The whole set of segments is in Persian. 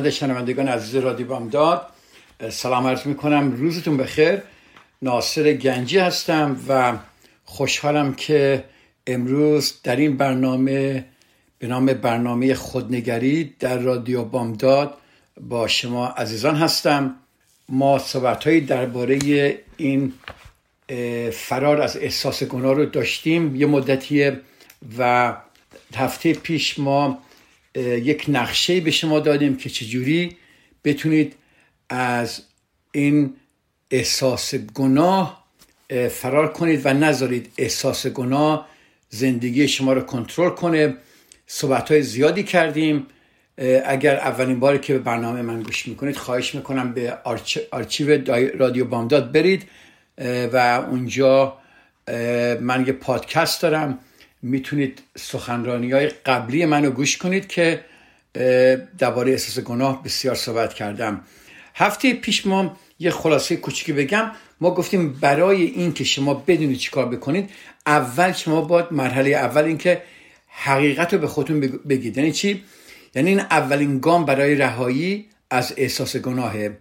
خدمت شنوندگان عزیز رادیو بامداد سلام عرض می کنم روزتون بخیر. ناصر گنجی هستم و خوشحالم که امروز در این برنامه به نام برنامه خودنگری در رادیو بامداد با شما عزیزان هستم. ما صحبت درباره این فرار از احساس گناه رو داشتیم یه مدتیه و هفته پیش ما یک نقشه به شما دادیم که چجوری بتونید از این احساس گناه فرار کنید و نذارید احساس گناه زندگی شما رو کنترل کنه. صحبت های زیادی کردیم. اگر اولین باری که به برنامه من گوش می‌کنید خواهش می‌کنم به آرچیو رادیو بامداد برید. و اونجا من یه پادکست دارم. می‌تونید سخنرانی های قبلی منو گوش کنید که درباره احساس گناه بسیار صحبت کردم. هفته پیش ما یه خلاصه کوچیکی بگم. ما گفتیم برای این که شما بدونید چیکار بکنید اول شما باید مرحله اول این که حقیقت رو به خودتون بگید. یعنی چی؟ یعنی این اولین گام برای رهایی از احساس گناهه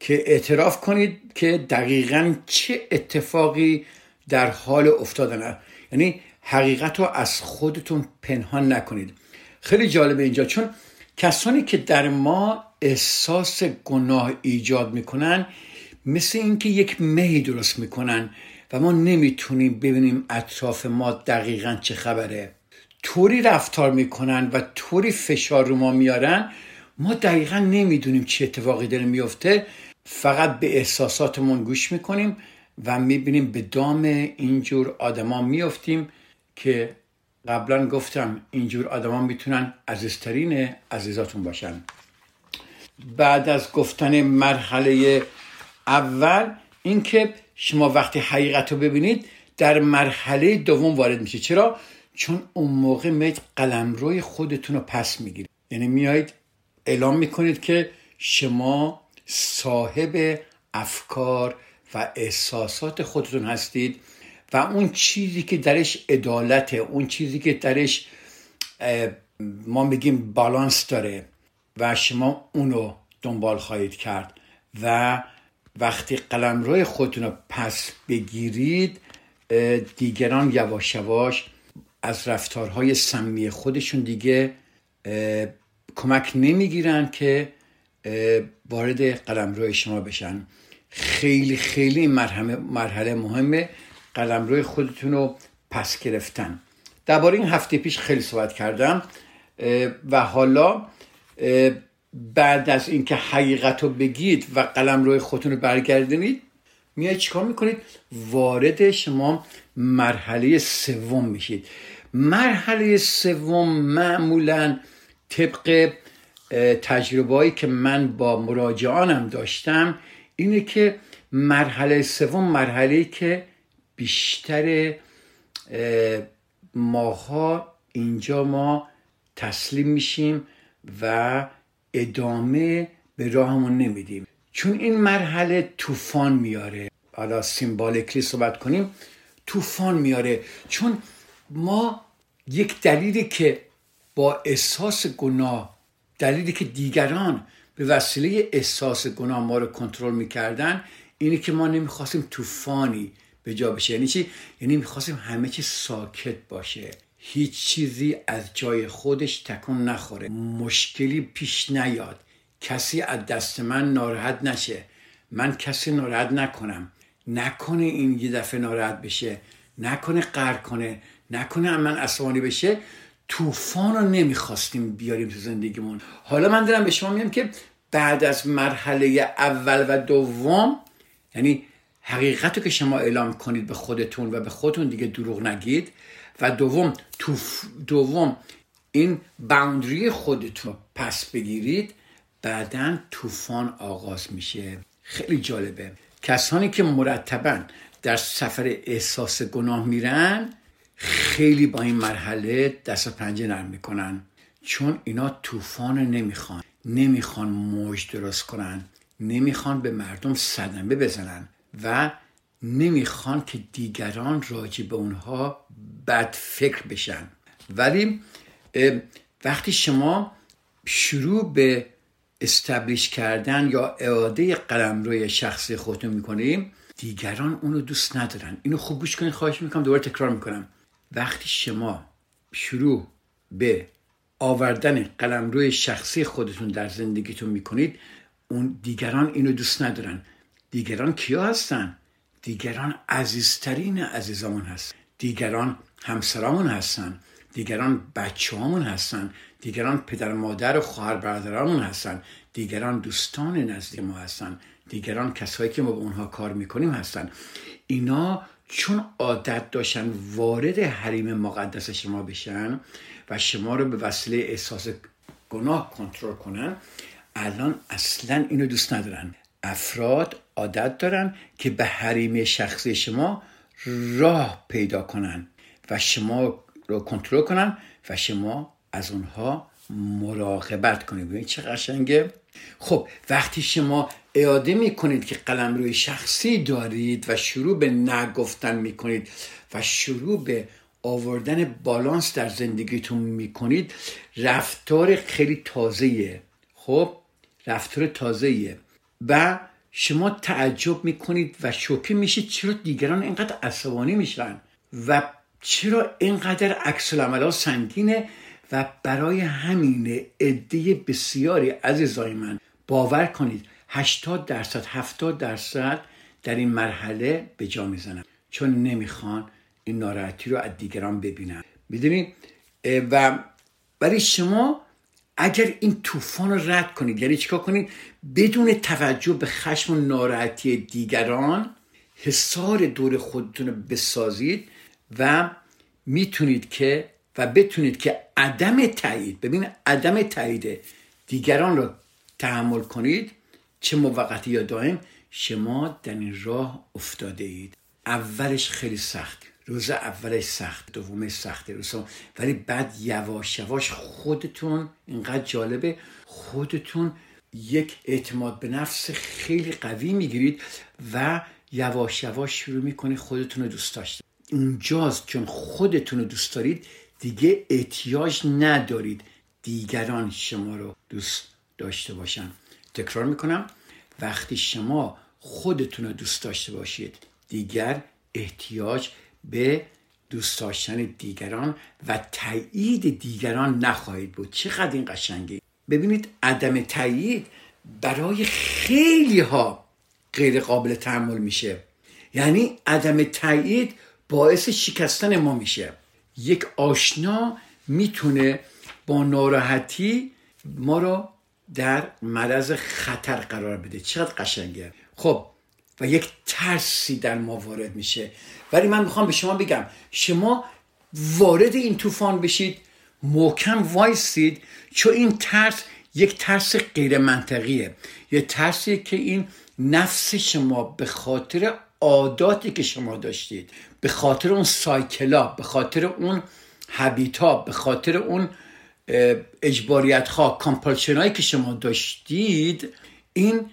که اعتراف کنید که دقیقا چه اتفاقی در حال افتادن یعنی حقیقت رو از خودتون پنهان نکنید. خیلی جالبه اینجا چون کسانی که در ما احساس گناه ایجاد می‌کنن مثل اینکه یک مهی درست می‌کنن و ما نمی‌تونیم ببینیم اطراف ما دقیقا چه خبره. طوری رفتار می‌کنن و طوری فشار رو ما میارن ما دقیقا نمی‌دونیم چه اتفاقی داره میفته فقط به احساساتمون گوش می‌کنیم و می‌بینیم به دام اینجور آدما میفتیم که قبلا گفتم اینجور آدما می‌تونن عزیزترین عزیزاتون باشن. بعد از گفتن مرحله اول اینکه شما وقتی حقیقت رو ببینید در مرحله دوم وارد میشه چرا؟ چون اون موقع میید روی خودتون رو پس می‌گیرید. یعنی میایید اعلام می‌کنید که شما صاحب افکار و احساسات خودتون هستید. و اون چیزی که درش عدالته اون چیزی که درش ما میگیم بالانس داره و شما اونو دنبال خواهید کرد و وقتی قلم روی خودتون رو پس بگیرید دیگران یواش یواش از رفتارهای سمی خودشون دیگه کمک نمی‌گیرن که وارد قلم روی شما بشن. خیلی خیلی مرحله, مرحله مهمه. قلم روی خودتون رو پس گرفتن. درباره این هفته پیش خیلی صحبت کردم و حالا بعد از اینکه حقیقت رو بگید و قلم روی خودتون رو برگردونید میای چیکار می‌کنید؟ وارد شما مرحله سوم میشید. مرحله سوم معمولا طبق تجربه که من با مراجعانم داشتم اینه که مرحله سوم مرحله که بیشتر ماها اینجا ما تسلیم میشیم و ادامه به راهمون نمیدیم. چون این مرحله طوفان میاره. حالا سیمبالیکلی صحبت کنیم. طوفان میاره. چون ما یک دلیلی که با احساس گناه دلیلی که دیگران به وسیله احساس گناه ما رو کنترل می‌کردن اینه که ما نمی‌خواستیم طوفانی به جا بشه. یعنی چی؟ یعنی می‌خواستیم همه چی ساکت باشه. هیچ چیزی از جای خودش تکون نخوره. مشکلی پیش نیاد. کسی از دست من ناراحت نشه. من کسی ناراحت نکنم. نکنه این یه دفعه ناراحت بشه. نکنه قر کنه. نکنه من عصبانی بشه. طوفان رو نمی‌خواستیم بیاریم تو زندگیمون. حالا من دارم به شما میگم که بعد از مرحله اول و دوم یعنی حقیقت رو که شما اعلام کنید به خودتون و به خودتون دیگه دروغ نگید و دوم توف دوم این باوندری خودتون رو پس بگیرید بعدا طوفان آغاز میشه. خیلی جالبه. کسانی که مرتبا در سفر احساس گناه میرن خیلی با این مرحله دست پنجه نرم می‌کنن. چون اینا طوفان نمی‌خوان. نمی‌خوان موج درست کنن. نمی‌خوان به مردم صدمه بزنن. و نمی‌خوان که دیگران راجع به اونها بد فکر بشن. ولی وقتی شما شروع به استبلیش کردن یا اعاده قلم روی شخصی خودتون می‌کنیم دیگران اونو دوست ندارن. اینو خوب گوش کنید خواهش می‌کنم دوباره تکرار می‌کنم. وقتی شما شروع به آوردن قلم روی شخصی خودتون در زندگیتون می‌کنید اون دیگران اینو دوست ندارن. دیگران کیا هستن؟ دیگران عزیزترین عزیزامون هست دیگران همسرامون هستن. دیگران بچه همون هستن. دیگران پدر مادر و خواهر برادرامون هستن. دیگران دوستان نزدیک ما هستن. دیگران کسایی که ما با اونها کار می‌کنیم هستن. اینا چون عادت داشتن وارد حریم مقدس شما بشن و شما رو به وسیله احساس گناه کنترل کنن الان اصلا اینو دوست ندارن. افراد عادت دارن که به حریم شخصی شما راه پیدا کنن و شما رو کنترل کنن و شما از اونها مراقبت کنید. ببینید چه قشنگه. خب وقتی شما اعاده می‌کنید که قلم روی شخصی دارید و شروع به نگفتن می‌کنید و شروع به آوردن بالانس در زندگیتون می‌کنید رفتار خیلی تازهیه خب رفتار تازهیه و شما تعجب می‌کنید و شوکه میشید چرا دیگران اینقدر عصبانی میشن و چرا اینقدر عکس ها سنگینه و برای همین عده بسیاری عزیزای من باور کنید 80 درصد 70 درصد در این مرحله به جا می‌زنن. چون نمی‌خوان این ناراحتی رو از دیگران ببینن. می‌دونید و برای شما اگر این طوفان رو رد کنید یعنی چیکار کنید؟ بدون توجه به خشم و ناراحتی دیگران حسار دور خودتون رو بسازید و می‌تونید که و بتونید که عدم تایید ببین عدم تایید دیگران رو تحمل کنید چه موقتی یا دائم شما در این راه افتاده اید اولش خیلی سخت. روز اولش سخت دومش سخت روز ولی بعد یواش یواش خودتون اینقدر جالبه خودتون یک اعتماد به نفس خیلی قوی می‌گیرید و یواش یواش شروع می‌کنید خودتون رو دوست داشتن. اونجاست چون خودتون رو دوست دارید دیگه احتیاج ندارید دیگران شما رو دوست داشته باشن. تکرار می‌کنم. وقتی شما خودتون رو دوست داشته باشید دیگر احتیاج به دوست داشتن دیگران و تایید دیگران نخواهید بود. چقدر این قشنگی ببینید عدم تایید برای خیلی ها غیر قابل تحمل میشه. یعنی عدم تایید باعث شکستن ما میشه. یک آشنا می‌تونه با ناراحتی ما رو در معرض خطر قرار بده. چقدر قشنگه. خب و یک ترسی در ما وارد میشه. ولی من می‌خوام به شما بگم شما وارد این طوفان بشید محکم وایسید چون این ترس یک ترس غیر منطقیه یه ترسی که این نفس شما به خاطر عاداتی که شما داشتید به خاطر اون سایکلا به خاطر اون هبیتا به خاطر اون اجباریت ها کامپلشن هایی که شما داشتید این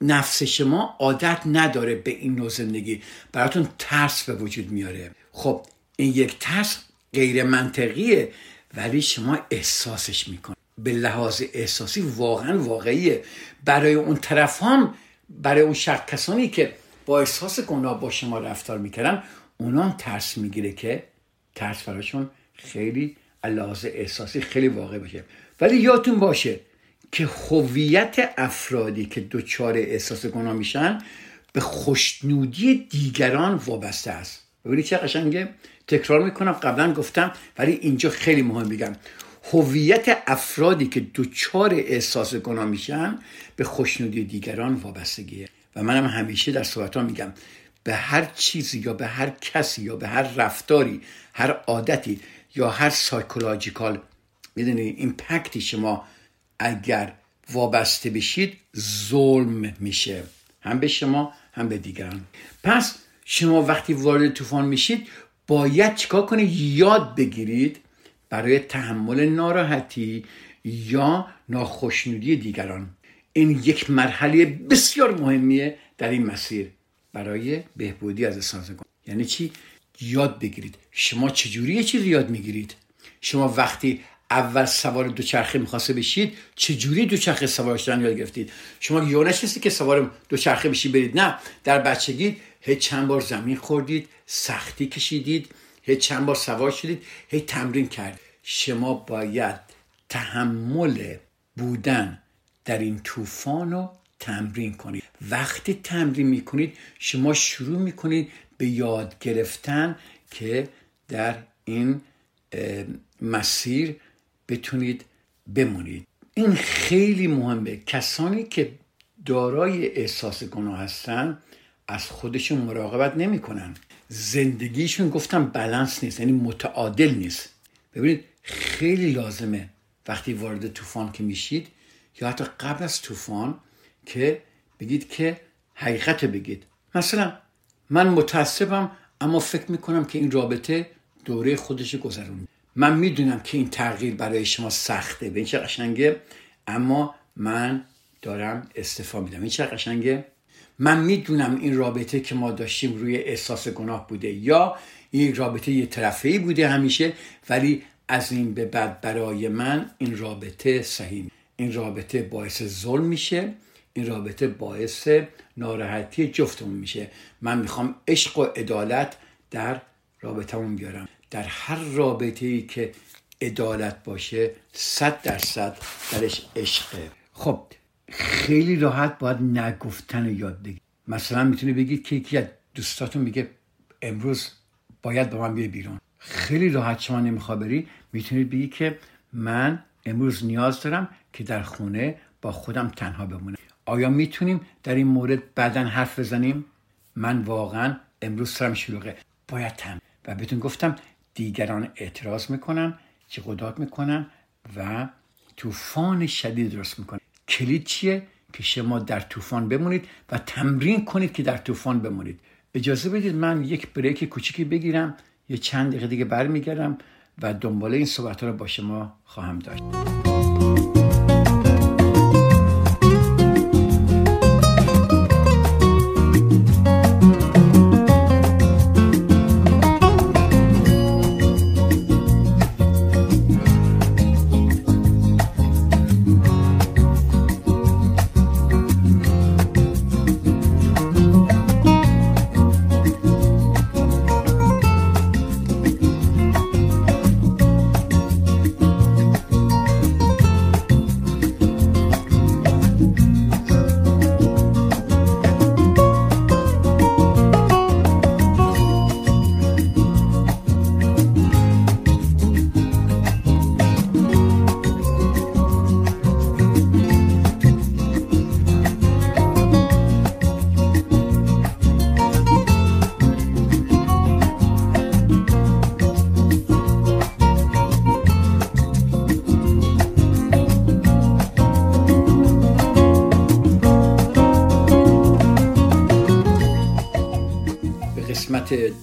نفس شما عادت نداره به این نوع زندگی. براتون ترس به وجود میاره. خب این یک ترس غیر منطقیه ولی شما احساسش می‌کنید به لحاظ احساسی واقعا واقعیه. برای اون طرف هم برای اون شخص کسانی که با احساس گناه با شما رفتار می‌کردن اونا ترس می‌گیره که ترس براشون خیلی لحاظ احساسی خیلی واقع باشه. ولی یادتون باشه که هویت افرادی که دچار احساس گناه میشن به خوشنودی دیگران وابسته است. ببینید چه قشنگه؟ تکرار می‌کنم قبلا گفتم ولی اینجا خیلی مهم میگم. هویت افرادی که دچار احساس گناه میشن به خوشنودی دیگران وابستگیه. و منم همیشه در صحبت میگم به هر چیزی یا به هر کسی یا به هر رفتاری هر عادتی یا هر psychological می‌دونی impact ی شما اگر وابسته بشید ظلم میشه. هم به شما هم به دیگران. پس شما وقتی وارد طوفان میشید باید چیکار کنید؟ یاد بگیرید برای تحمل ناراحتی یا ناخشنودی دیگران. این یک مرحله بسیار مهمیه در این مسیر. برای بهبودی از احساس یعنی چی؟ یاد بگیرید. شما چجوری یه چیزی یاد می‌گیرید؟ شما وقتی اول سوار دوچرخه می‌خواسته بشید چجوری دوچرخه سوار شدن یاد گرفتید؟ شما یه نیستی که سوار دوچرخه بشید برید نه. در بچگی هی چند بار زمین خوردید سختی کشیدید هی چند بار سوار شدید هی تمرین کرد. شما باید تحمل بودن در این طوفان رو تمرین کنید. وقتی تمرین می‌کنید شما شروع می‌کنید به یاد گرفتن که در این مسیر بتونید بمونید. این خیلی مهمه. کسانی که دارای احساس گناه هستن از خودشون مراقبت نمی‌کنن. زندگیشون گفتم بلنس نیست یعنی متعادل نیست. ببینید خیلی لازمه وقتی وارد طوفان که میشید یا حتی قبل از طوفان که بگید که حقیقت بگید. مثلا من متاسفم اما فکر می‌کنم که این رابطه دوره خودش گذرون من می‌دونم که این تغییر برای شما سخته به این چه قشنگه اما من دارم استفا میدم. این چه قشنگه؟ من می‌دونم این رابطه که ما داشتیم روی احساس گناه بوده یا این رابطه یه طرفه بوده همیشه ولی از این به بعد برای من این رابطه صحیح این رابطه باعث ظلم میشه این رابطه باعث ناراحتی جفتمون میشه. من می‌خوام عشق و عدالت در رابطمون بیارم. در هر رابطه ای که عدالت باشه صد درصد درش عشقه. خب خیلی راحت باید نگفتن یاد بگید مثلا می‌تونی بگید که یکی از دوستاتون میگه امروز باید با من بیای بیرون. خیلی راحت شما نمیخوا بری می‌تونید بگی که من امروز نیاز دارم که در خونه با خودم تنها بمونم. آیا می‌تونیم در این مورد بعدا حرف بزنیم؟ من واقعا امروز سرم شلوغه. باید تم و بهتون گفتم دیگران اعتراض می‌کنن چه قدرت می‌کنن و طوفان شدید درست می‌کنن کلید چیه؟ که شما در طوفان بمونید و تمرین کنید که در طوفان بمونید. اجازه بدید من یک بریک کوچیکی بگیرم یه چند دقیقه دیگه برمیگردم و دنباله این صحبت رو با شما خواهم داشت.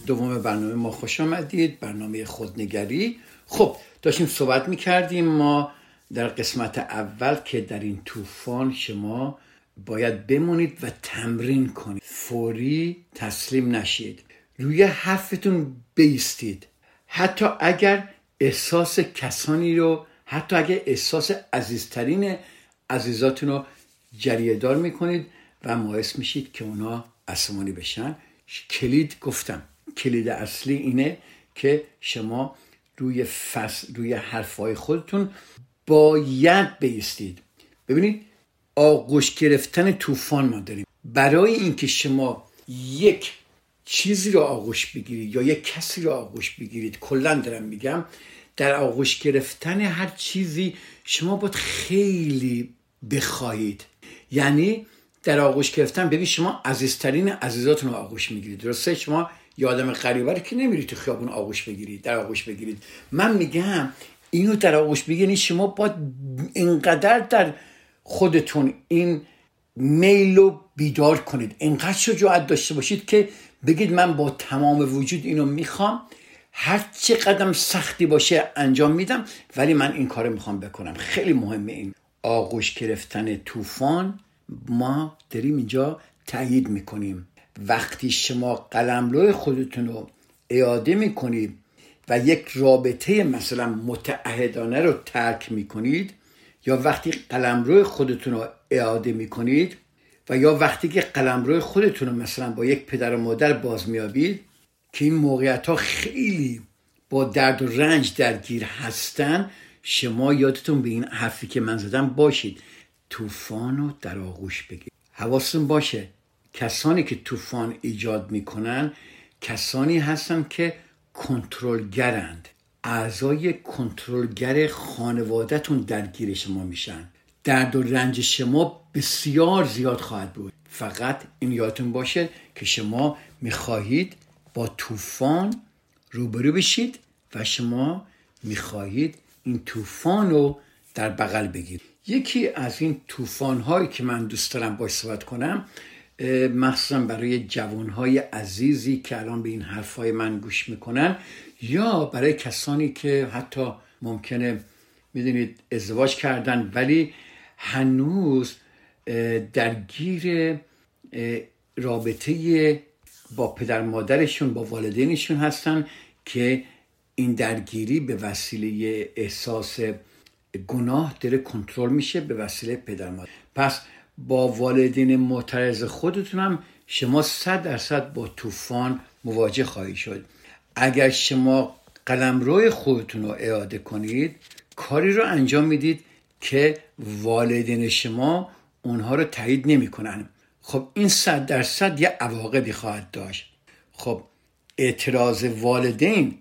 دوم برنامه ما خوش آمدید برنامه خودنگری. خب داشتیم صحبت می‌کردیم ما در قسمت اول که در این طوفان شما باید بمونید و تمرین کنید. فوری تسلیم نشید. روی حرفتون بیستید. حتی اگر احساس کسانی رو حتی اگر احساس عزیزترین عزیزاتون رو جریه دار می‌کنید و باعث میشید که اونا عصمانی بشن. کلید گفتم. کلید اصلی اینه که شما روی فصل روی حرفهای خودتون باید بیستید. ببینید آغوش گرفتن طوفان ما داریم. برای اینکه شما یک چیزی رو آغوش بگیرید یا یک کسی رو آغوش بگیرید کلا دارم میگم در آغوش گرفتن هر چیزی شما باید خیلی بخواهید. یعنی در آغوش گرفتن ببین شما عزیزترین عزیزاتون رو آغوش می‌گیرید. درسته؟ شما یه آدم غریبه رو که نمیرید تو خیابون آغوش بگیرید در آغوش بگیرید. من میگم اینو در آغوش بگیرید شما باید اینقدر در خودتون این میل رو بیدار کنید. اینقدر شجاعت داشته باشید که بگید من با تمام وجود اینو می‌خوام. هر چه قدم سختی باشه انجام میدم ولی من این کار می‌خوام بکنم. خیلی مهمه این آغوش گرفتن طوفان. ما داریم اینجا تایید می‌کنیم. وقتی شما قلمرو خودتون رو اعاده می‌کنید و یک رابطه مثلا متعهدانه رو ترک می‌کنید یا وقتی قلمرو خودتون رو اعاده می‌کنید و یا وقتی که قلمرو خودتون رو مثلا با یک پدر و مادر باز میابید که این موقعیت ها خیلی با درد و رنج درگیر هستن شما یادتون به این حرفی که من زدم باشید. طوفان رو در آغوش بگیرید حواستون باشه کسانی که طوفان ایجاد می‌کنن کسانی هستن که کنترلگرند. اعضای کنترلگر خانوادهتون درگیر شما میشن. درد و رنج شما بسیار زیاد خواهد بود. فقط این یادتون باشه که شما می‌خواهید با طوفان روبرو بشید و شما می‌خواهید این طوفان رو در بغل بگیرید. یکی از این طوفان هایی که من دوست دارم باش صحبت کنم مخصوصا برای جوان های عزیزی که الان به این حرف های من گوش می‌کنن یا برای کسانی که حتی ممکنه می‌دونید ازدواج کردن ولی هنوز درگیر رابطه با پدر مادرشون با والدینشون هستن که این درگیری به وسیله احساس گناه داره کنترل میشه به وسیله پدر مادر. پس با والدین معترض خودتون هم شما صد درصد با طوفان مواجه خواهی شد. اگر شما قلمرو خودتون رو اعاده کنید کاری رو انجام می‌دید که والدین شما اونها رو تایید نمی‌کنن. خب این صد درصد یه عواقبی خواهد داشت. خب اعتراض والدین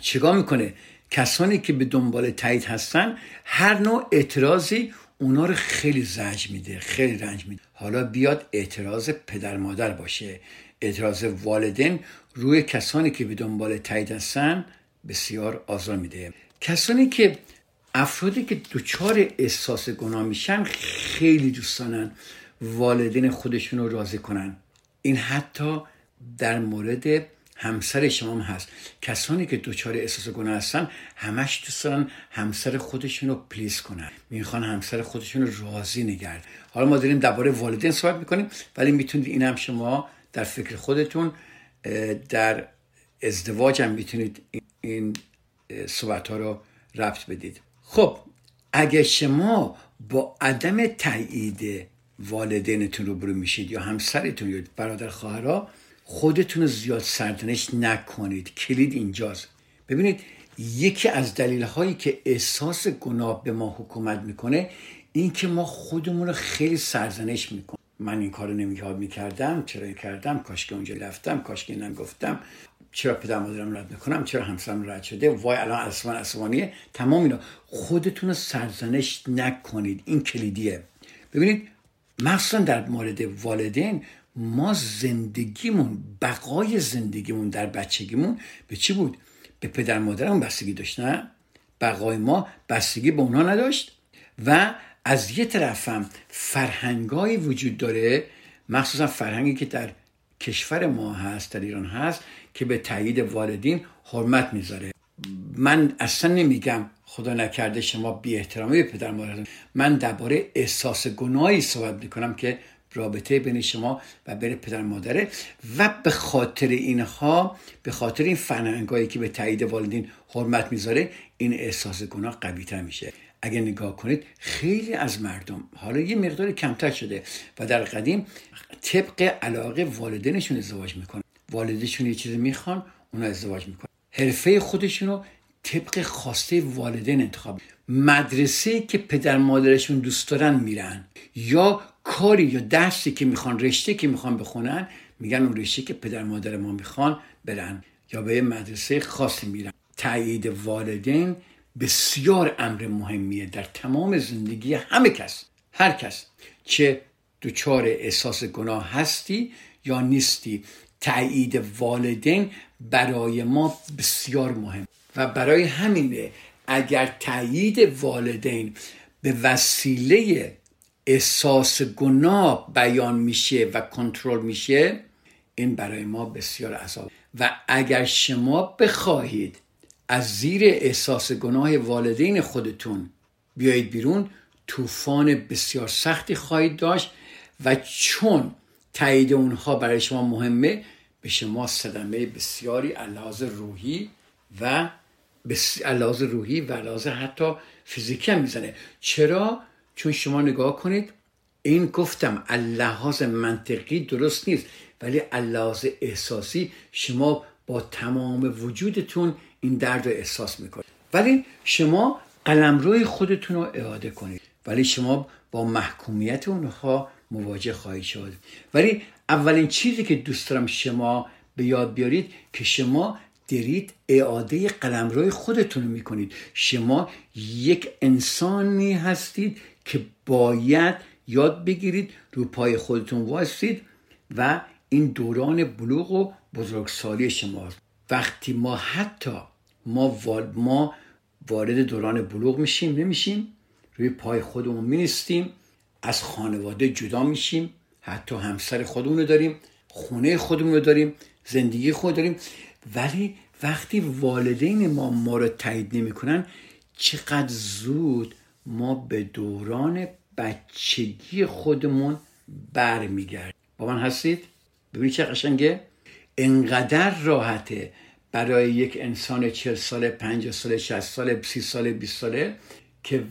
چیکار می‌کنه؟ کسانی که به دنبال تایید هستن هر نوع اعتراضی اونا رو خیلی زج میده خیلی رنج میده. حالا بیاد اعتراض پدر مادر باشه. اعتراض والدین روی کسانی که به دنبال تایید هستن بسیار آزار میده. کسانی که افرادی که دچار احساس گناه میشن خیلی دوستانن والدین خودشون رو راضی کنن. این حتی در مورد همسر شما هم هست. کسانی که دچار احساس گناه هستن همش دوست دارن همسر خودشون رو پلیس کنن. می‌خوان همسر خودشون رو راضی نگرد حالا ما داریم درباره والدین صحبت می‌کنیم ولی می‌تونید این هم شما در فکر خودتون در ازدواج هم می‌تونید این صحبت ها رو ربط بدید. خب اگه شما با عدم تایید والدینتون رو برو میشید یا همسرتون یا برادر خواهرها خودتون رو زیاد سردنش نکنید. کلید اینجاست. ببینید یکی از دلیل هایی که احساس گناه به ما حکومت می‌کنه این که ما خودمون رو خیلی سرزنش می‌کنیم. من این کارو نمیاد می‌کردم چرا کردم؟ کاش که اونجا رفتم کاش که اینم گفتم. چرا پدر مادرم رد می‌کنم؟ چرا همسرم رد شده؟ وای الان اسمان اسمانیه تمام اینا. خودتون رو سرزنش نکنید. این کلیدیه. ببینید مخصوصا در مورد والدین ما زندگیمون بقای زندگیمون در بچگیمون به چی بود؟ به پدر مادرمون بستگی داشت نه؟ بقای ما بستگی به اونها نداشت و از یه طرف هم فرهنگایی وجود داره مخصوصا فرهنگی که در کشور ما هست در ایران هست که به تایید والدین حرمت می‌ذاره. من اصلا نمیگم خدا نکرده شما بی احترامی به پدر مادر من درباره احساس گناهی صحبت می‌کنم که رابطه بین شما و بین پدر مادره و به خاطر اینها به خاطر این فرهنگایی که به تایید والدین حرمت می‌ذاره این احساس گناه قوی تر میشه. اگر نگاه کنید خیلی از مردم حالا یه مقدار کمتر شده و در قدیم طبق علاقه والدینشون ازدواج می‌کنن. والدشون یه چیزی می‌خوان اونا ازدواج می‌کنن. حرفه خودشون رو طبق خواسته والدین انتخاب مدرسه که پدر مادرشون دوست دارن میرن. یا کاری یا درسی که می‌خوان رشته که می‌خوان بخونن میگن اون رشته که پدر مادر ما می‌خوان برن. یا به مدرسه خاصی میرن. تایید والدین بسیار امر مهمیه در تمام زندگی همه کس هر کس. چه دچار احساس گناه هستی یا نیستی تایید والدین برای ما بسیار مهم. و برای همینه اگر تایید والدین به وسیله احساس گناه بیان میشه و کنترل میشه این برای ما بسیار عذاب. و اگر شما بخواهید از زیر احساس گناه والدین خودتون بیایید بیرون طوفان بسیار سختی خواهید داشت و چون تایید اونها برای شما مهمه به شما صدمه بسیاری علاوه روحی و علاوه روحی و علاوه حتی فیزیکی هم می‌زنه. چرا؟ چون شما نگاه کنید این گفتم لحاظ منطقی درست نیست ولی لحاظ احساسی شما با تمام وجودتون این درد رو احساس می‌کنید. ولی شما قلمروی خودتون رو اعاده کنید. ولی شما با محکومیت اونها مواجه خواهید شد. ولی اولین چیزی که دوست دارم شما به یاد بیارید که شما دارید اعاده قلمروی خودتون رو می‌کنید. شما یک انسانی هستید که باید یاد بگیرید رو پای خودتون واسید و این دوران بلوغ و بزرگسالی شماست وقتی ما حتی ما, ما وارد دوران بلوغ میشیم نمیشیم روی پای خودمون مینستیم از خانواده جدا میشیم حتی همسر خودمون رو داریم خونه خودمون رو داریم زندگی خود داریم. ولی وقتی والدین ما ما رو تایید نمی‌کنن چقدر زود ما به دوران بچگی خودمون برمیگردیم. با من هستید؟ ببینید چه قشنگه. انقدر راحته برای یک انسان چهل ساله پنج ساله شست ساله سی ساله 20 ساله که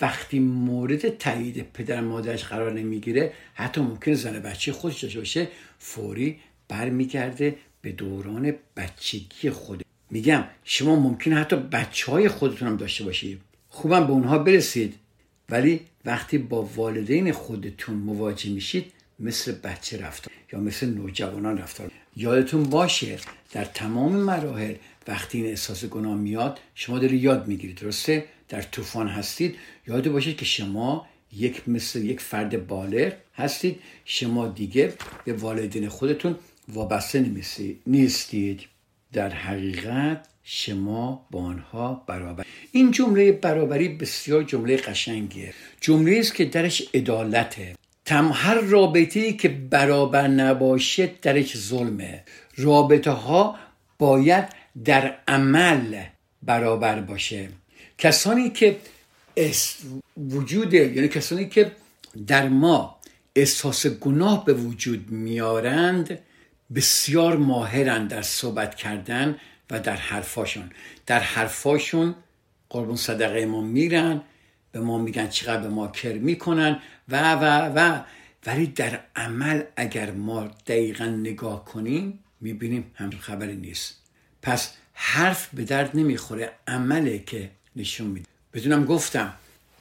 وقتی مورد تایید پدر مادرش قرار نمی‌گیره حتی ممکن زن بچه خودش داشته باشه فوری برمیگرده به دوران بچگی خود. میگم شما ممکن حتی بچه های خودتون هم داشته باشید. خوبم به اونها برسید. ولی وقتی با والدین خودتون مواجه میشید مثل بچه رفتار یا مثل نوجوانان رفتار. یادتون باشه در تمام مراحل وقتی این احساس گناه میاد شما داری یاد می‌گیرید درسته؟ در طوفان هستید. یاد باشید که شما یک مثل یک فرد بالغ هستید. شما دیگه به والدین خودتون وابسته نیستید در حقیقت شما با آنها برابر این جمله برابری بسیار جمله قشنگیه. جمله است که درش عدالته. تم هر رابطه که برابر نباشه درش ظلمه. رابطه ها باید در عمل برابر باشه. کسانی که وجود یعنی کسانی که در ما احساس گناه به وجود میارند بسیار ماهرند در صحبت کردن و در حرفاشون. در حرفاشون قربون صدقه ما میرن به ما میگن چقدر به ما کر می‌کنن و و و. ولی در عمل اگر ما دقیقا نگاه کنیم می‌بینیم هم خبری نیست. پس حرف به درد نمی‌خوره عمله که نشون میده. بدونم گفتم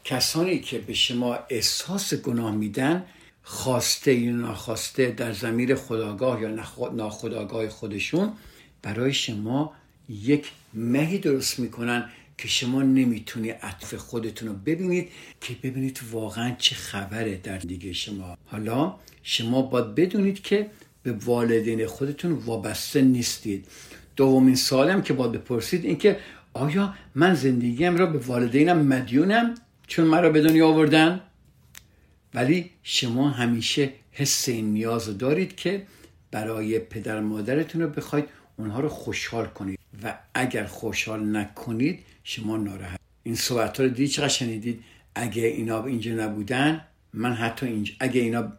کسانی که به شما احساس گناه میدن خواسته یا ناخواسته در زمیر خداگاه یا ناخداگاه خودشون برای شما یک مهی درست می‌کنن که شما نمی‌تونی عطف خودتون رو ببینید که ببینید واقعا چه خبره در دیگه شما. حالا شما باید بدونید که به والدین خودتون وابسته نیستید. دومین سالم که باید بپرسید این که آیا من زندگیم را به والدینم مدیونم چون مرا به دنیا آوردن؟ ولی شما همیشه حس این نیاز دارید که برای پدر مادرتون رو بخواید اونها رو خوشحال کنید. و اگر خوشحال نکنید شما ناراحت. این صحبت رو دیدید چقدر شنیدید؟ اگه اینا اینجا نبودن من حتی اینجا اگه اینا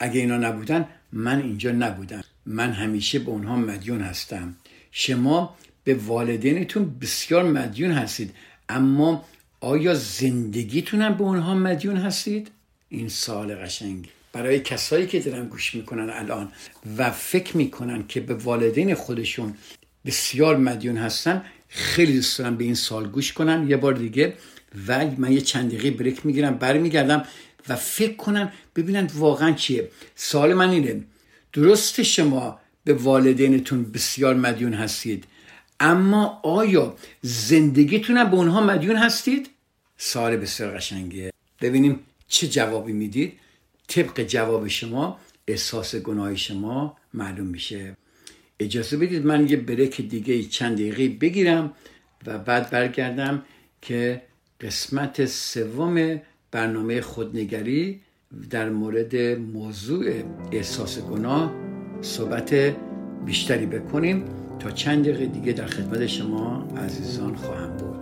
اگه اینا نبودن من اینجا نبودم. من همیشه به اونها مدیون هستم. شما به والدینتون بسیار مدیون هستید. اما آیا زندگیتونم به اونها مدیون هستید؟ این سال قشنگی برای کسایی که دارن گوش می‌کنن الان و فکر می‌کنن که به والدین خودشون بسیار مدیون هستن خیلی دوست دارم به این سال گوش کنن. یه بار دیگه و من یه چند دقیقه بریک می‌گیرم برمیگردم و فکر کنن ببینن واقعا چیه. سال من اینه درست شما به والدینتون بسیار مدیون هستید اما آیا زندگیتون به اونها مدیون هستید؟ سال بسیار قشنگیه. ببینیم چه جوابی می‌دید؟ طبق جواب شما احساس گناه شما معلوم میشه. اجازه بدید من یه بریک دیگه چند دقیقه بگیرم و بعد برگردم که قسمت سوم برنامه خودنگری در مورد موضوع احساس گناه صحبت بیشتری بکنیم. تا چند دقیقه دیگه در خدمت شما عزیزان خواهم بود.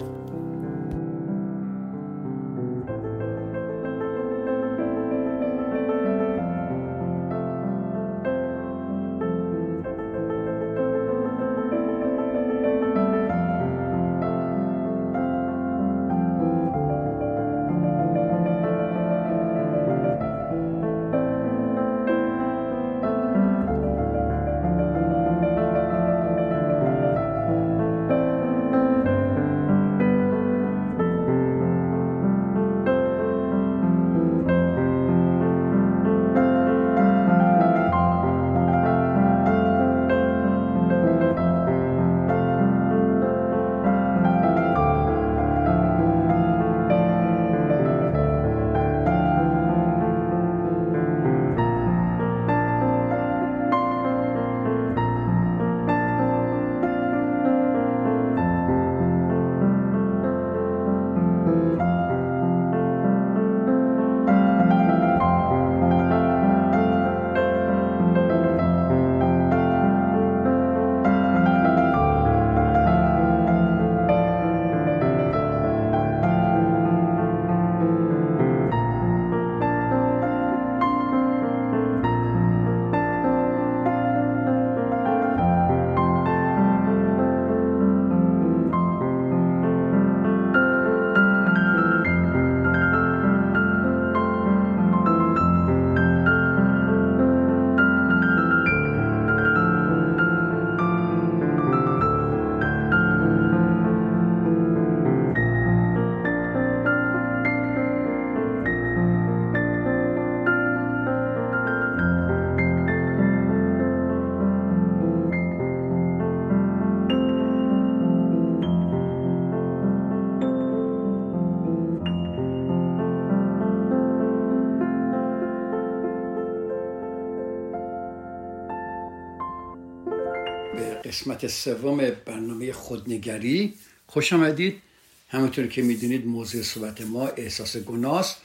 قسمت سوم برنامه خودنگری. خوش آمدید. همونطور که می‌دونید موضوع صحبت ما احساس گناه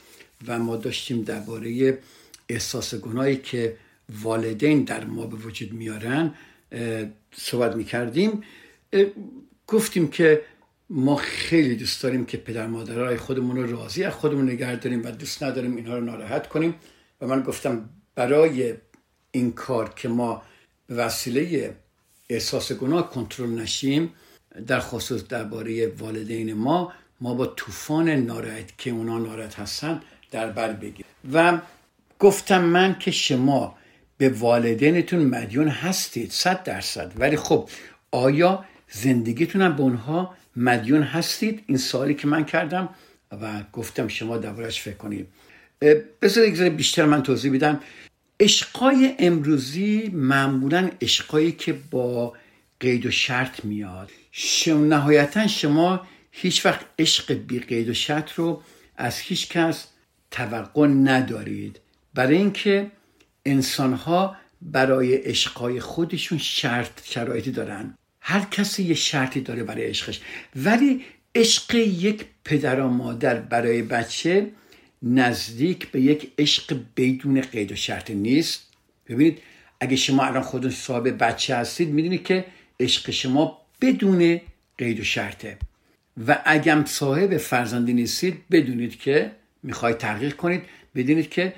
و ما داشتیم درباره احساس گناهی که والدین در ما به وجود میارن صحبت می‌کردیم. گفتیم که ما خیلی دوست داریم که پدر مادرای خودمون رو راضی از خودمون نگه داریم و دوست نداریم اینها رو ناراحت کنیم. و من گفتم برای این کار که ما به وسیله احساس گناه کنترل نشیم. در خصوص درباره والدین ما ما با طوفان ناراحت که اونا ناراحت هستن در بر بگیریم و گفتم من که شما به والدینتون مدیون هستید صد درصد. ولی خب آیا زندگیتون هم به اونها مدیون هستید؟ این سوالی که من کردم و گفتم شما دربارش فکر کنید. بذار بیشتر من توضیح بدم. عشقای امروزی معمولا عشقایی که با قید و شرط میاد. شم نهایتا شما هیچ وقت عشق بی قید و شرط رو از هیچ کس توقع ندارید. برای اینکه انسان ها برای عشقای خودشون شرط شرایطی دارن. هر کسی یه شرطی داره برای عشقش. ولی عشق یک پدر و مادر برای بچه نزدیک به یک عشق بدون قید و شرط نیست. ببینید اگه شما الان خودتون صاحب بچه هستید می‌دونید که عشق شما بدون قید و شرطه. و اگم صاحب فرزندی نیستید بدونید که می‌خواید تحقیق کنید. بدونید که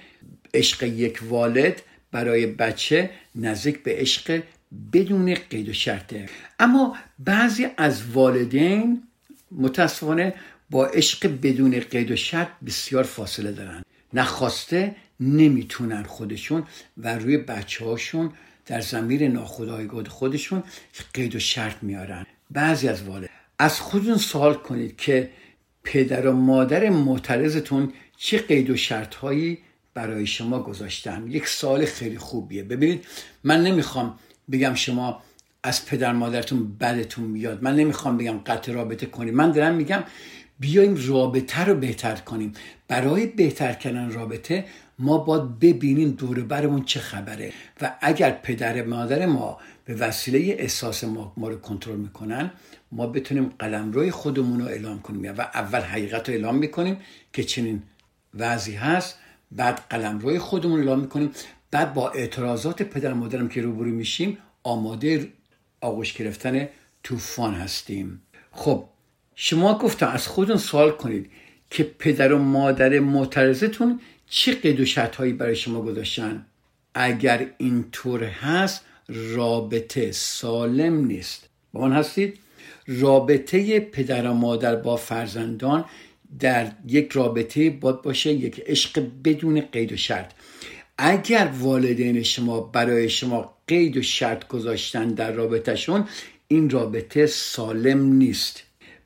عشق یک والد برای بچه نزدیک به عشق بدون قید و شرطه. اما بعضی از والدین متاسفانه با عشق بدون قید و شرط بسیار فاصله دارن. نخواسته نمی‌تونن خودشون و روی بچه هاشون در زمیر ناخداگاه خودشون قید و شرط میارن. بعضی از والد از خودتون سوال کنید که پدر و مادر معترضتون چه قید و شرط هایی برای شما گذاشتن؟ یک سوال خیلی خوبیه. ببینید من نمی‌خوام بگم شما از پدر مادرتون بدتون میاد. من نمی‌خوام بگم قطع رابطه کنید. من دارم میگم بیایم رابطه رو بهتر کنیم. برای بهتر کردن رابطه ما باید ببینیم دور برمون چه خبره. و اگر پدر مادر ما به وسیله احساس ما ما رو کنترل می‌کنن ما بتونیم قلمروی خودمون رو اعلام کنیم. و اول حقیقت رو اعلام می‌کنیم که چنین وضعی هست. بعد قلمروی خودمون رو اعلام می‌کنیم. بعد با اعتراضات پدر مادرم که روبرو میشیم آماده آغوش گرفتن طوفان هستیم. خب شما گفتم از خودتون سوال کنید که پدر و مادر معترضتون چه قید و هایی برای شما گذاشتن؟ اگر اینطور هست رابطه سالم نیست. با من هستید؟ رابطه پدر و مادر با فرزندان در یک رابطه باید باشه یک عشق بدون قید و شرط. اگر والدین شما برای شما قید و شرط گذاشتن در رابطهشون این رابطه سالم نیست.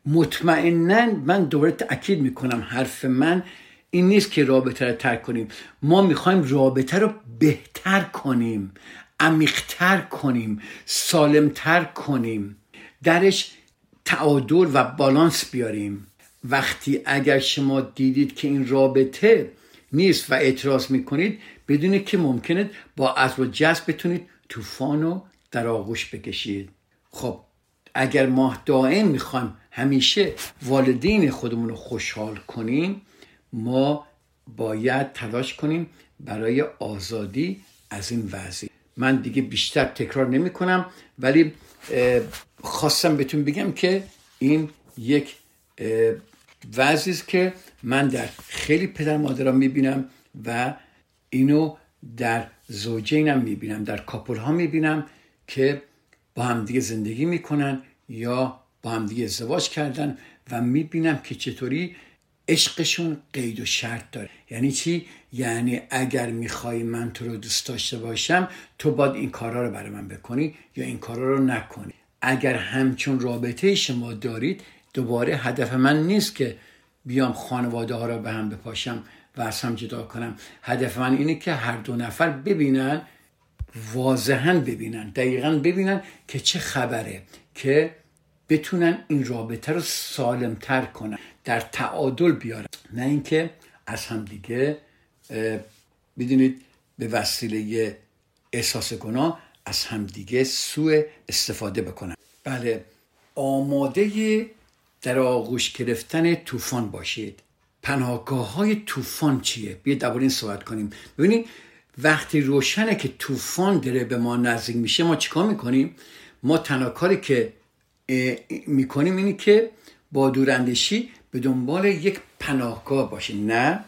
مطمئنا من دوباره تاکید می‌کنم حرف من این نیست که رابطه رو ترک کنیم. ما می‌خوایم رابطه رو بهتر کنیم عمیقتر کنیم سالمتر کنیم. درش تعادل و بالانس بیاریم. وقتی اگر شما دیدید که این رابطه نیست و اعتراض می‌کنید بدونید که ممکنه با از و جذب بتونید طوفان رو در آغوش بکشید. خب اگر ما دائم می‌خوایم همیشه والدین خودمون رو خوشحال کنیم ما باید تلاش کنیم برای آزادی از این وضعی من دیگه بیشتر تکرار نمی کنم ولی خواستم بهتون بگم که این یک وضعی است که من در خیلی پدر مادران می‌بینم و اینو در زوجینم می‌بینم در کاپل ها می‌بینم که با همدیگه زندگی می‌کنن یا با همدیگه ازدواج کردن و می‌بینم که چطوری عشقشون قید و شرط داره. یعنی چی؟ یعنی اگر می‌خوای من تو رو دوست داشته باشم تو باید این کارا رو برای من بکنی یا این کارا رو نکنی. اگر همچون رابطه شما دارید دوباره هدف من نیست که بیام خانواده ها رو به هم بپاشم و از هم جدا کنم. هدف من اینه که هر دو نفر ببینن واضحا ببینن دقیقا ببینن که چه خبره که بتونن این رابطه رو سالمتر کنن در تعادل بیارن نه اینکه از هم دیگه بدونید به وسیله احساس گناه از همدیگه سوء استفاده بکنن بله آماده در آغوش گرفتن طوفان باشید. پناهگاه های طوفان چیه؟ بیاید درباره این صحبت کنیم. ببینید وقتی روشنه که طوفان داره به ما نزدیک میشه ما چیکار می‌کنیم؟ ما تنها کاری که می‌کنیم اینه که با دوراندشی به دنبال یک پناهگاه باشیم نه؟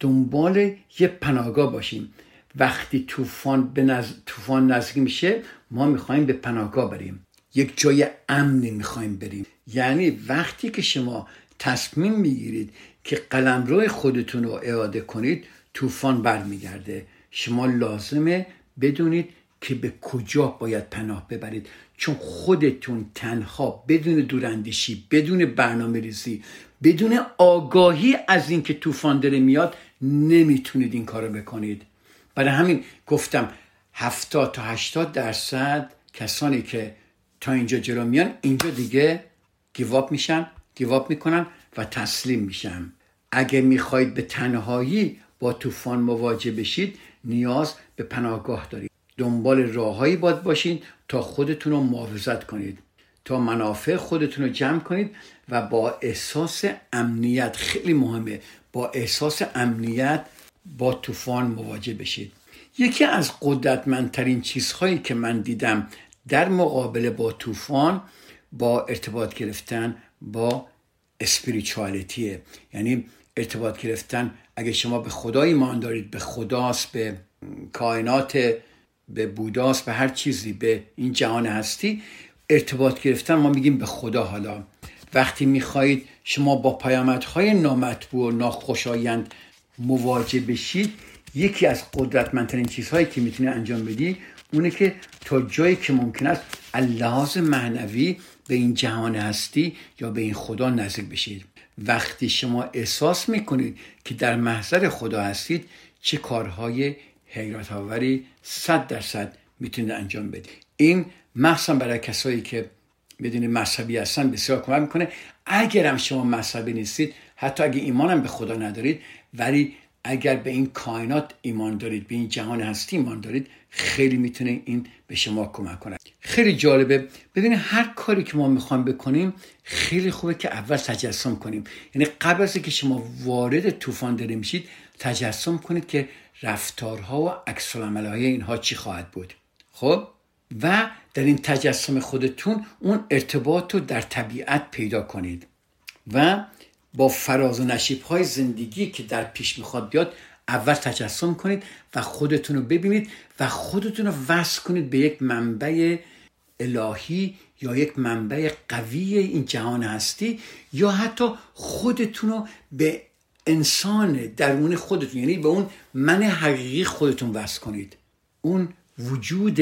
دنبال یک پناهگاه باشیم. وقتی طوفان به نز... طوفان نزدیک میشه ما می‌خوایم به پناهگاه بریم. یک جای امنی می‌خوایم بریم. یعنی وقتی که شما تصمیم می‌گیرید که قلمرو خودتون رو اعاده کنید طوفان برمیگرده. شما لازمه بدونید که به کجا باید پناه ببرید. چون خودتون تنها بدون دوراندیشی بدون برنامه ریزی بدون آگاهی از اینکه طوفان داره میاد نمی‌تونید این کارو بکنید. برای همین گفتم 70 تا 80 درصد کسانی که تا اینجا جلو میان اینجا دیگه گیواب میشن گیواب می‌کنن و تسلیم میشن. اگه می‌خواهید به تنهایی با طوفان مواجه بشید نیاز به پناهگاه دارید. دنبال راههایی باید باشید تا خودتون رو محافظت کنید تا منافع خودتون رو جمع کنید و با احساس امنیت خیلی مهمه با احساس امنیت با طوفان مواجه بشید. یکی از قدرتمندترین چیزهایی که من دیدم در مقابله با طوفان با ارتباط گرفتن با اسپریچوالیتیه. یعنی ارتباط گرفتن اگه شما به خدا ایمان دارید به خداست به کائنات به بوداست به هر چیزی به این جهان هستی ارتباط گرفتن ما میگیم به خدا حالا. وقتی می‌خواهید شما با پیامدهای نامطبوع و ناخوشایند مواجه بشید یکی از قدرتمندترین چیزهایی که می‌تونه انجام بدی اونه که تا جایی که ممکن است لحاظ معنوی به این جهان هستی یا به این خدا نزدیک بشید. وقتی شما احساس می‌کنید که در محضر خدا هستید چه کارهای حیرت آوری صد درصد می‌تونید انجام بدید این مخصوصا برای کسایی که بدون مذهبی هستن بسیار کمک می‌کنه. اگرم شما مذهبی نیستید حتی اگه ایمانم به خدا ندارید ولی اگر به این کائنات ایمان دارید به این جهان هستی ایمان دارید خیلی می‌تونه این به شما کمک کنه. خیلی جالبه. ببینید هر کاری که ما می‌خوایم بکنیم خیلی خوبه که اول تجسم کنیم. یعنی قبل از که شما وارد طوفان داره میشید تجسم کنید که رفتارها و عکس های اینها چی خواهد بود. خب؟ و در این تجسم خودتون اون ارتباط رو در طبیعت پیدا کنید. و با فراز و نشیب های زندگی که در پیش می‌خواد بیاد اول تجسم کنید و خودتون رو ببینید و خودتون رو وصل کنید به یک منبع الهی یا یک منبع قوی این جهان هستی یا حتی خودتون رو به انسان درون خودتون یعنی به اون من حقیقی خودتون وصل کنید. اون وجود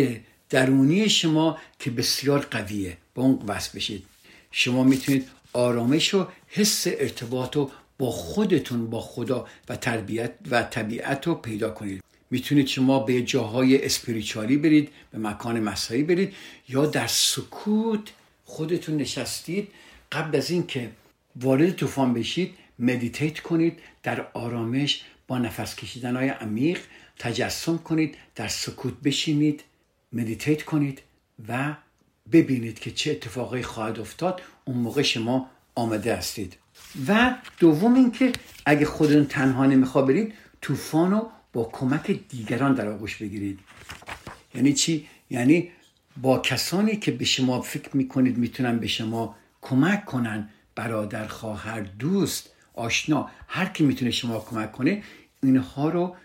درونی شما که بسیار قویه با اون وصل بشید. شما می‌تونید آرامش و حس ارتباط رو با خودتون با خدا و تربیت و طبیعت رو پیدا کنید. می‌تونید شما به جاهای اسپریچالی برید به مکان مسایی برید یا در سکوت خودتون نشستید. قبل از اینکه وارد طوفان بشید مدیتیت کنید در آرامش با نفس کشیدن های عمیق تجسم کنید در سکوت بشینید مدیتیت کنید و ببینید که چه اتفاقی خواهد افتاد. اون موقع شما آمده هستید. و دوم اینکه اگه خودتون تنها نمیخوا برید طوفان رو با کمک دیگران در آغوش بگیرید. یعنی چی؟ یعنی با کسانی که به شما فکر می‌کنید می‌تونن به شما کمک کنن برادر خواهر دوست آشنا هر کی می‌تونه شما کمک کنه اینها رو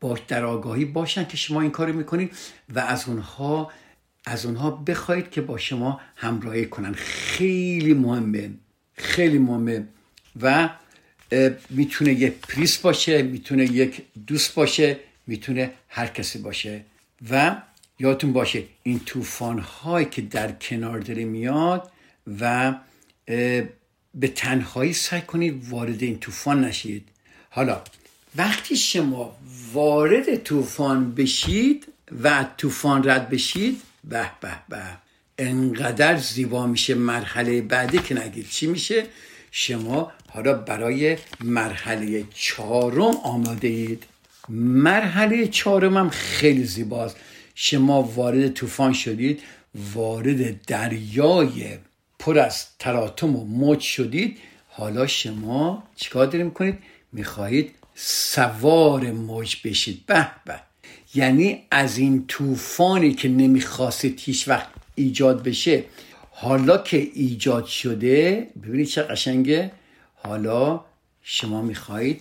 با در آگاهی باشن که شما این کارو می‌کنید و از اونها از اونها بخواید که با شما همراهی کنن. خیلی مهمه خیلی مهمه. و می‌تونه یک پریس باشه می‌تونه یک دوست باشه می‌تونه هر کسی باشه. و یادتون باشه این طوفان هایی که در کنار داره میاد و به تنهایی سعی کنید وارد این طوفان نشید. حالا وقتی شما وارد طوفان بشید و طوفان رد بشید به به به انقدر زیبا میشه مرحله بعدی که نگید. چی میشه؟ شما حالا برای مرحله چهارم آماده اید مرحله چهارم هم خیلی زیباست. شما وارد طوفان شدید وارد دریای پر از تلاطم و موج شدید. حالا شما چیکار داریم کنید می‌خواهید سوار موج بشید. به به. یعنی از این طوفانی که نمی‌خواستید هیچ وقت ایجاد بشه حالا که ایجاد شده ببینید چه قشنگه. حالا شما می‌خواهید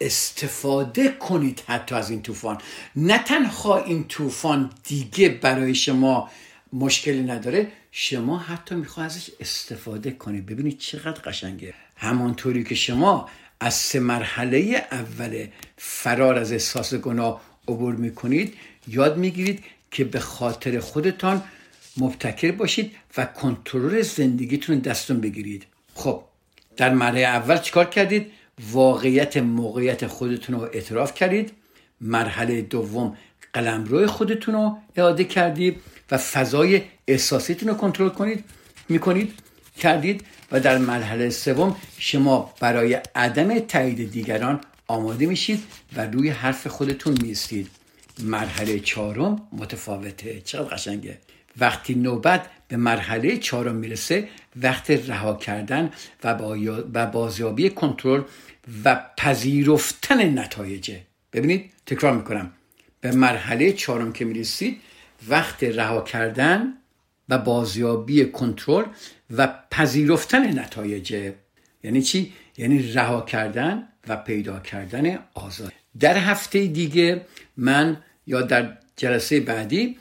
استفاده کنید حتی از این طوفان. نه تنها این طوفان دیگه برای شما مشکلی نداره شما حتی می‌خواهید ازش استفاده کنید. ببینید چقدر قشنگه. همانطوری که شما از سه مرحله اول فرار از احساس گناه عبور می‌کنید یاد می‌گیرید که به خاطر خودتان مبتکر باشید و کنترل زندگیتون دستون بگیرید. خب در مرحله اول چیکار کردید؟ واقعیت موقعیت خودتون رو اعتراف کردید. مرحله دوم قلمرو خودتون رو اعاده کردید و فضای احساسیتون رو کنترل کنید می‌کنید کردید و در مرحله سوم شما برای عدم تایید دیگران آماده میشید و روی حرف خودتون میستید مرحله چهارم متفاوته. چقدر قشنگه. وقتی نوبت به مرحله چهارم می‌رسه وقت رها کردن و بازیابی کنترل و پذیرفتن نتایجه. ببینید تکرار می‌کنم. به مرحله چهارم که می‌رسید وقت رها کردن و بازیابی کنترل و پذیرفتن نتایجه. یعنی چی؟ یعنی رها کردن و پیدا کردن آزاد. در هفته دیگه من یا در جلسه بعدی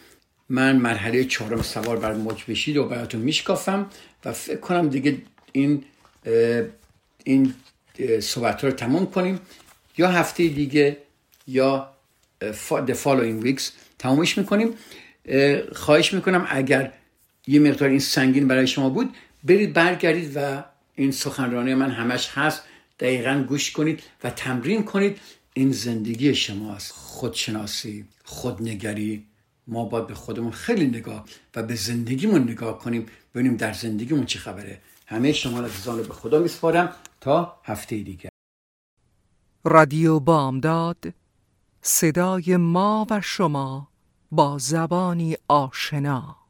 من مرحله چهارم سوار بر موج بشید و براتون میشکافم و فکر کنم دیگه این این صحبت رو تموم کنیم. یا هفته دیگه یا the following weeks تمومش می‌کنیم. خواهش می‌کنم اگر یه مقدار این سنگین برای شما بود برید برگردید و این سخنرانی من همش هست. دقیقا گوش کنید و تمرین کنید. این زندگی شماست خودشناسی خودنگری. ما باید به خودمون خیلی نگاه و به زندگیمون نگاه کنیم ببینیم در زندگیمون چه خبره. همه شما عزیزان رو به خدا میسپارم. تا هفته دیگه رادیو بامداد صدای ما و شما با زبانی آشنا.